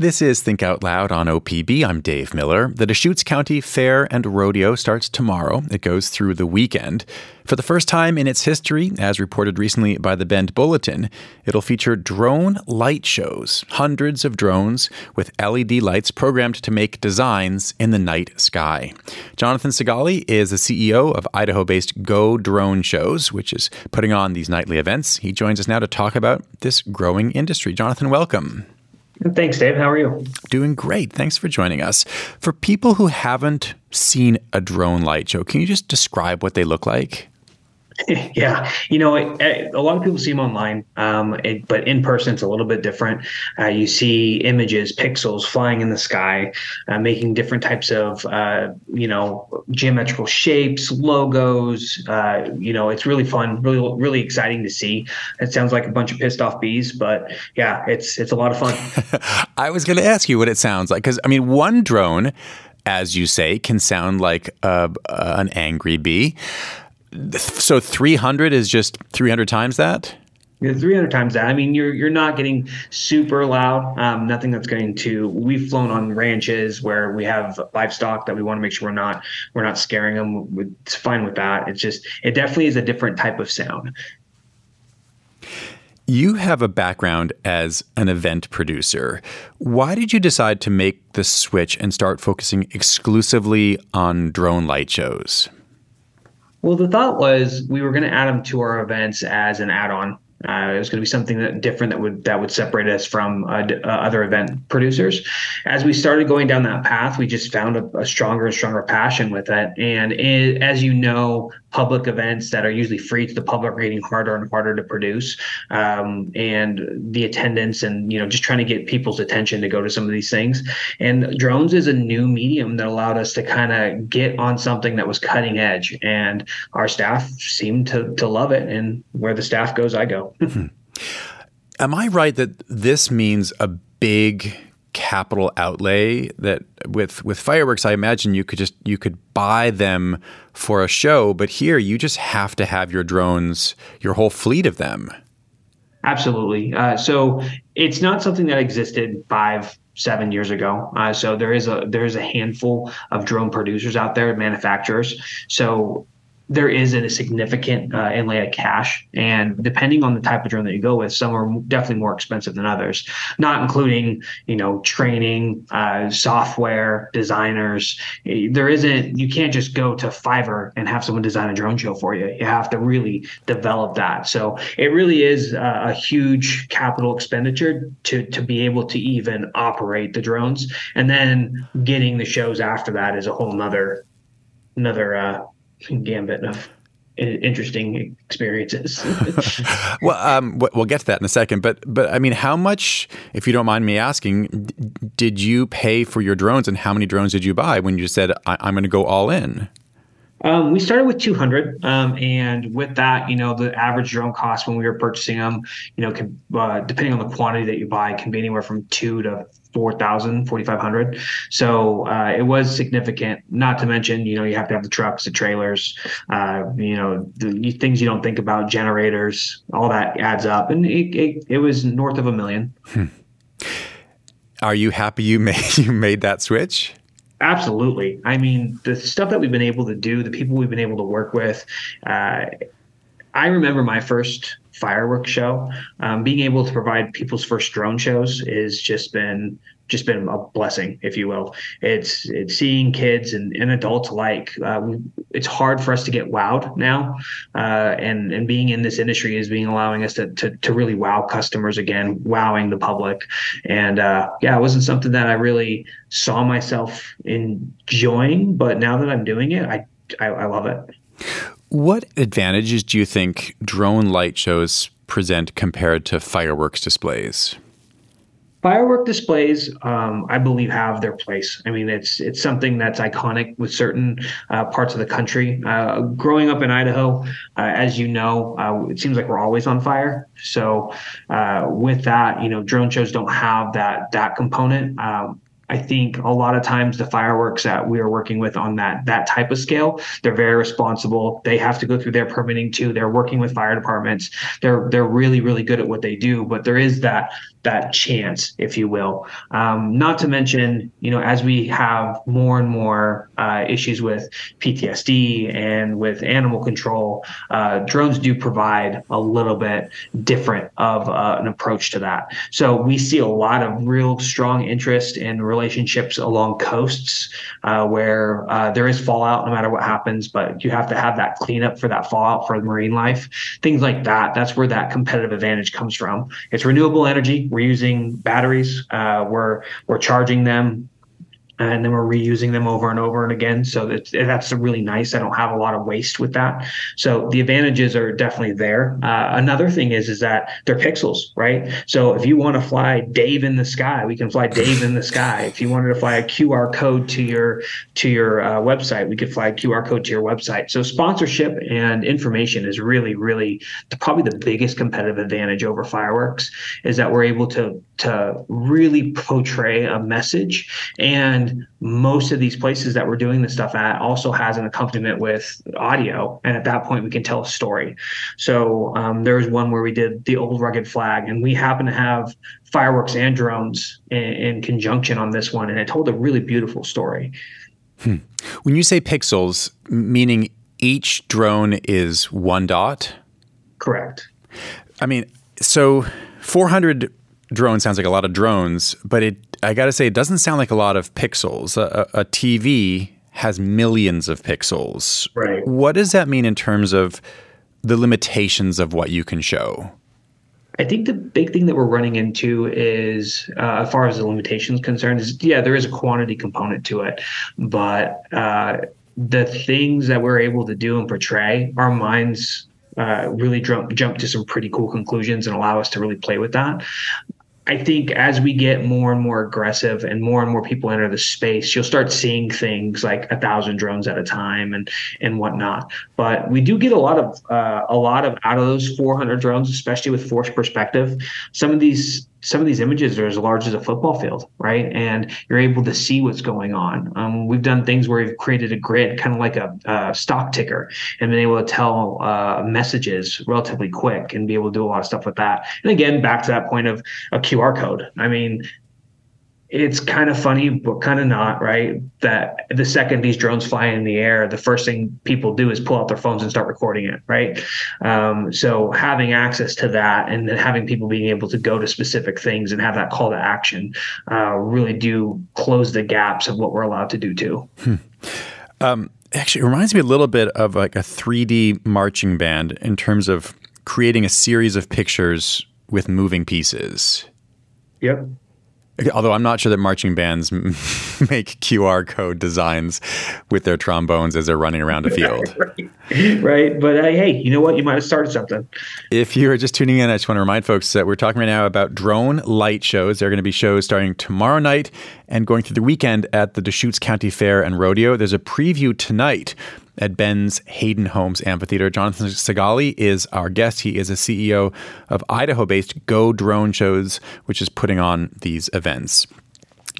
This is Think Out Loud on OPB. I'm Dave Miller. The Deschutes County Fair and Rodeo starts tomorrow. It goes through the weekend. For the first time in its history, as reported recently by the Bend Bulletin, it'll feature drone light shows, hundreds of drones with LED lights programmed to make designs in the night sky. Jonathan Segali is the CEO of Idaho based Go Drone Shows, which is putting on these nightly events. He joins us now to talk about this growing industry. Jonathan, welcome. Thanks, Dave. How are you? Doing great. Thanks for joining us. For people who haven't seen a drone light show, can you just describe what they look like? yeah, you know, it, it, a lot of people see them online, um, it, but in person it's a little bit different. Uh, you see images, pixels flying in the sky, uh, making different types of, uh, you know, geometrical shapes, logos. Uh, you know, it's really fun, really, really exciting to see. It sounds like a bunch of pissed off bees, but yeah, it's it's a lot of fun. I was going to ask you what it sounds like because I mean, one drone as you say, can sound like a, an angry bee. So 300 is just 300 times that? Yeah, 300 times that. I mean, you're you're not getting super loud. Um, nothing that's going to. We've flown on ranches where we have livestock that we want to make sure we're not we're not scaring them. It's fine with that. It's just it definitely is a different type of sound. You have a background as an event producer. Why did you decide to make the switch and start focusing exclusively on drone light shows? Well, the thought was we were going to add them to our events as an add-on. Uh, it was going to be something that different that would that would separate us from uh, uh, other event producers. As we started going down that path, we just found a, a stronger and stronger passion with it. And it, as you know, public events that are usually free to the public are getting harder and harder to produce. Um, and the attendance and you know just trying to get people's attention to go to some of these things. And drones is a new medium that allowed us to kind of get on something that was cutting edge. And our staff seemed to to love it. And where the staff goes, I go. Hmm. Am I right that this means a big capital outlay that with with fireworks I imagine you could just you could buy them for a show but here you just have to have your drones your whole fleet of them? Absolutely. Uh, so it's not something that existed five seven years ago. Uh, so there is a there is a handful of drone producers out there manufacturers. So there is a significant uh, inlay of cash. And depending on the type of drone that you go with, some are definitely more expensive than others, not including, you know, training, uh, software, designers. There isn't, you can't just go to Fiverr and have someone design a drone show for you. You have to really develop that. So it really is a, a huge capital expenditure to, to be able to even operate the drones. And then getting the shows after that is a whole nother, another, uh, gambit of interesting experiences. well, um, we'll get to that in a second, but but I mean, how much, if you don't mind me asking, did you pay for your drones, and how many drones did you buy when you said I- am going to go all in? Um, we started with 200, um, and with that, you know, the average drone cost when we were purchasing them, you know, can, uh, depending on the quantity that you buy, can be anywhere from two to 4,000, 4,500. So uh, it was significant. Not to mention, you know, you have to have the trucks, the trailers, uh, you know, the things you don't think about, generators, all that adds up, and it it, it was north of a million. Hmm. Are you happy you made you made that switch? Absolutely. I mean, the stuff that we've been able to do, the people we've been able to work with. Uh, I remember my first fireworks show. Um, being able to provide people's first drone shows has just been just been a blessing, if you will. It's it's seeing kids and, and adults alike. Uh, it's hard for us to get wowed now, uh, and and being in this industry is being allowing us to, to to really wow customers again, wowing the public. And uh, yeah, it wasn't something that I really saw myself enjoying, but now that I'm doing it, I I, I love it. What advantages do you think drone light shows present compared to fireworks displays? Firework displays, um, I believe, have their place. I mean, it's it's something that's iconic with certain uh, parts of the country. Uh, growing up in Idaho, uh, as you know, uh, it seems like we're always on fire. So, uh, with that, you know, drone shows don't have that that component. Um, I think a lot of times the fireworks that we are working with on that that type of scale, they're very responsible. They have to go through their permitting too. They're working with fire departments. They're they're really really good at what they do. But there is that that chance, if you will. Um, not to mention, you know, as we have more and more uh, issues with PTSD and with animal control, uh, drones do provide a little bit different of uh, an approach to that. So we see a lot of real strong interest in relationships along coasts uh, where uh, there is fallout no matter what happens, but you have to have that cleanup for that fallout for marine life, things like that. That's where that competitive advantage comes from. It's renewable energy we're using batteries. Uh, we're we're charging them and then we're reusing them over and over and again. So that's, that's really nice. I don't have a lot of waste with that. So the advantages are definitely there. Uh, another thing is is that they're pixels, right? So if you want to fly Dave in the sky, we can fly Dave in the sky. If you wanted to fly a QR code to your to your uh, website, we could fly a QR code to your website. So sponsorship and information is really really probably the biggest competitive advantage over fireworks is that we're able to to really portray a message and most of these places that we're doing this stuff at also has an accompaniment with audio. And at that point we can tell a story. So um, there was one where we did the old rugged flag and we happen to have fireworks and drones in, in conjunction on this one and it told a really beautiful story. Hmm. when you say pixels meaning each drone is one dot? Correct. I mean so 400 drones sounds like a lot of drones, but it I got to say it doesn't sound like a lot of pixels. A, a, TV has millions of pixels. Right. What does that mean in terms of the limitations of what you can show? I think the big thing that we're running into is, uh, as far as the limitations concerned, is yeah, there is a quantity component to it, but uh, the things that we're able to do and portray, our minds uh, really jump jump to some pretty cool conclusions and allow us to really play with that. I think as we get more and more aggressive and more and more people enter the space, you'll start seeing things like a thousand drones at a time and and whatnot. But we do get a lot of uh, a lot of out of those 400 drones, especially with force perspective. Some of these some of these images are as large as a football field, right? And you're able to see what's going on. Um, we've done things where we've created a grid, kind of like a, a, stock ticker, and been able to tell uh, messages relatively quick and be able to do a lot of stuff with that. And again, back to that point of a QR code. I mean, it's kind of funny, but kind of not, right? That the second these drones fly in the air, the first thing people do is pull out their phones and start recording it, right? Um, so having access to that and then having people being able to go to specific things and have that call to action uh, really do close the gaps of what we're allowed to do too. Hmm. Um, actually, it reminds me a little bit of like a 3D marching band in terms of creating a series of pictures with moving pieces. Yep. Although I'm not sure that marching bands make QR code designs with their trombones as they're running around a field. right. right. But uh, hey, you know what? You might have started something. If you are just tuning in, I just want to remind folks that we're talking right now about drone light shows. There are going to be shows starting tomorrow night and going through the weekend at the Deschutes County Fair and Rodeo. There's a preview tonight at Bend's Hayden Homes Amphitheater. Jonathan Segali is our guest. He is a CEO of Idaho based Go Drone Shows, which is putting on these events.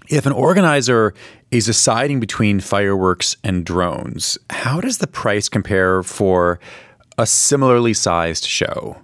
If an organizer is deciding between fireworks and drones, how does the price compare for a similarly sized show?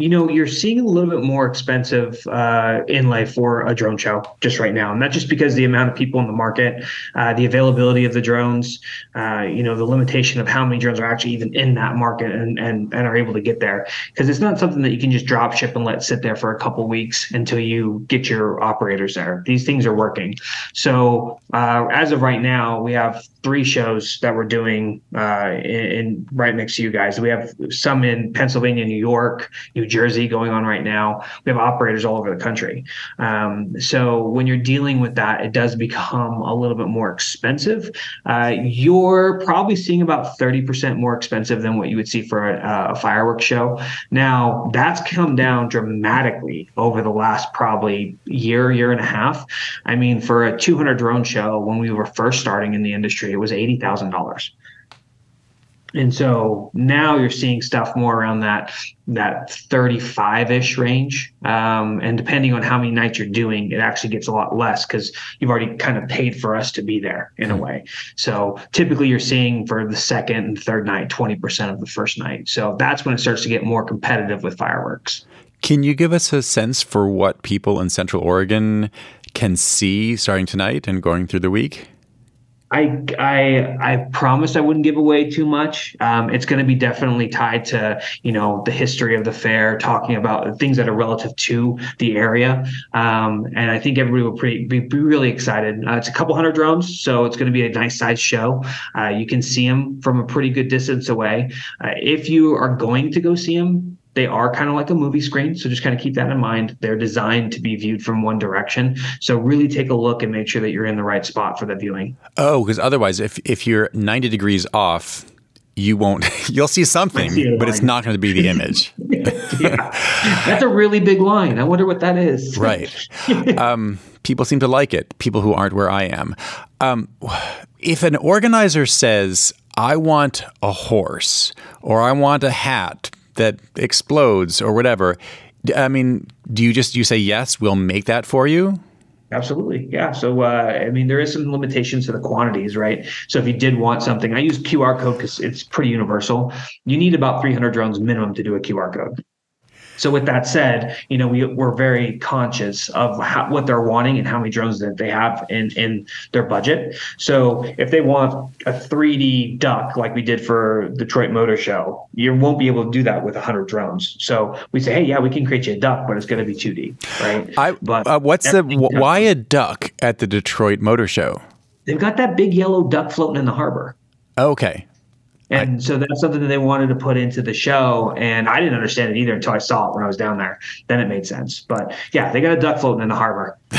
You know, you're seeing a little bit more expensive uh, inlay for a drone show just right now. And that's just because the amount of people in the market, uh, the availability of the drones, uh, you know, the limitation of how many drones are actually even in that market and, and, and are able to get there. Because it's not something that you can just drop ship and let sit there for a couple weeks until you get your operators there. These things are working. So uh, as of right now, we have three shows that we're doing uh, in, in right next to you guys. We have some in Pennsylvania, New York, New Jersey going on right now. We have operators all over the country. Um, so when you're dealing with that, it does become a little bit more expensive. Uh, you're probably seeing about 30% more expensive than what you would see for a, a fireworks show. Now, that's come down dramatically over the last probably year, year and a half. I mean, for a 200 drone show, when we were first starting in the industry, it was $80,000 and so now you're seeing stuff more around that that 35ish range um, and depending on how many nights you're doing it actually gets a lot less because you've already kind of paid for us to be there in a hmm. way so typically you're seeing for the second and third night 20% of the first night so that's when it starts to get more competitive with fireworks Can you give us a sense for what people in Central Oregon can see starting tonight and going through the week? I I I promised I wouldn't give away too much. Um, it's going to be definitely tied to you know the history of the fair, talking about things that are relative to the area, um, and I think everybody will pretty, be, be really excited. Uh, it's a couple hundred drones, so it's going to be a nice size show. Uh, you can see them from a pretty good distance away. Uh, if you are going to go see them, they are kind of like a movie screen. So just kind of keep that in mind. They're designed to be viewed from one direction. So really take a look and make sure that you're in the right spot for the viewing. Oh, because otherwise, if, if you're 90 degrees off, you won't, you'll see something, see but it's not going to be the image. yeah. That's a really big line. I wonder what that is. right. Um, people seem to like it, people who aren't where I am. Um, if an organizer says, I want a horse or I want a hat that explodes or whatever. I mean, do you just you say yes, we'll make that for you? Absolutely. Yeah. So, uh, I mean, there is some limitations to the quantities, right? So, if you did want something, I use QR code because it's pretty universal. You need about 300 drones minimum to do a QR code. So with that said, you know, we, we're very conscious of how, what they're wanting and how many drones that they have in, in their budget. So if they want a 3D duck like we did for Detroit Motor Show, you won't be able to do that with 100 drones. So we say, hey, yeah, we can create you a duck, but it's going to be 2D, right? I, but uh, what's the why a duck at the Detroit Motor Show? They've got that big yellow duck floating in the harbor. Okay. And so that's something that they wanted to put into the show. And I didn't understand it either until I saw it when I was down there. Then it made sense. But yeah, they got a duck floating in the harbor.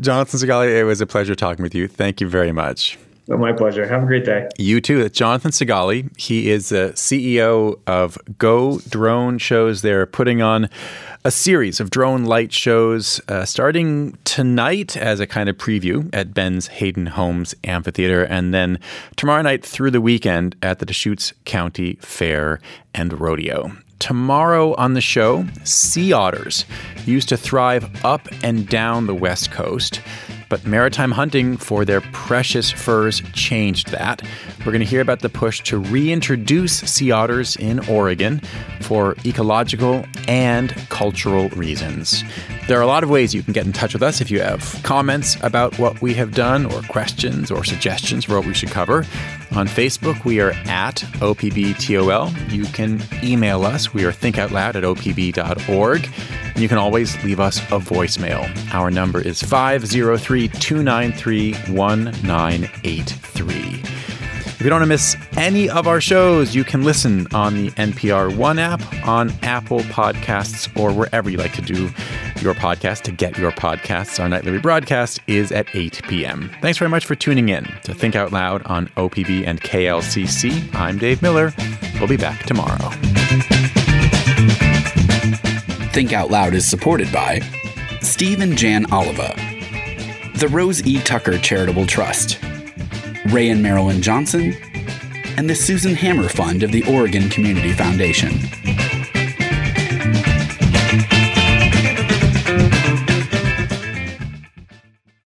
Jonathan Segali, it was a pleasure talking with you. Thank you very much. Well, my pleasure. Have a great day. You too. It's Jonathan Segali. He is the CEO of Go Drone Shows. They're putting on a series of drone light shows uh, starting tonight as a kind of preview at Bend's Hayden Homes Amphitheater, and then tomorrow night through the weekend at the Deschutes County Fair and Rodeo. Tomorrow on the show, sea otters used to thrive up and down the West Coast. But maritime hunting for their precious furs changed that. We're going to hear about the push to reintroduce sea otters in Oregon for ecological and cultural reasons. There are a lot of ways you can get in touch with us if you have comments about what we have done, or questions or suggestions for what we should cover. On Facebook, we are at OPBTOL. You can email us. We are thinkoutloud at opb.org. And you can always leave us a voicemail. Our number is 503 293 1983. If you don't want to miss any of our shows, you can listen on the NPR One app, on Apple Podcasts, or wherever you like to do your podcast to get your podcasts. Our nightly rebroadcast is at 8 p.m. Thanks very much for tuning in to Think Out Loud on OPB and KLCC. I'm Dave Miller. We'll be back tomorrow. Think Out Loud is supported by Steve and Jan Oliva, the Rose E. Tucker Charitable Trust, Ray and Marilyn Johnson, and the Susan Hammer Fund of the Oregon Community Foundation.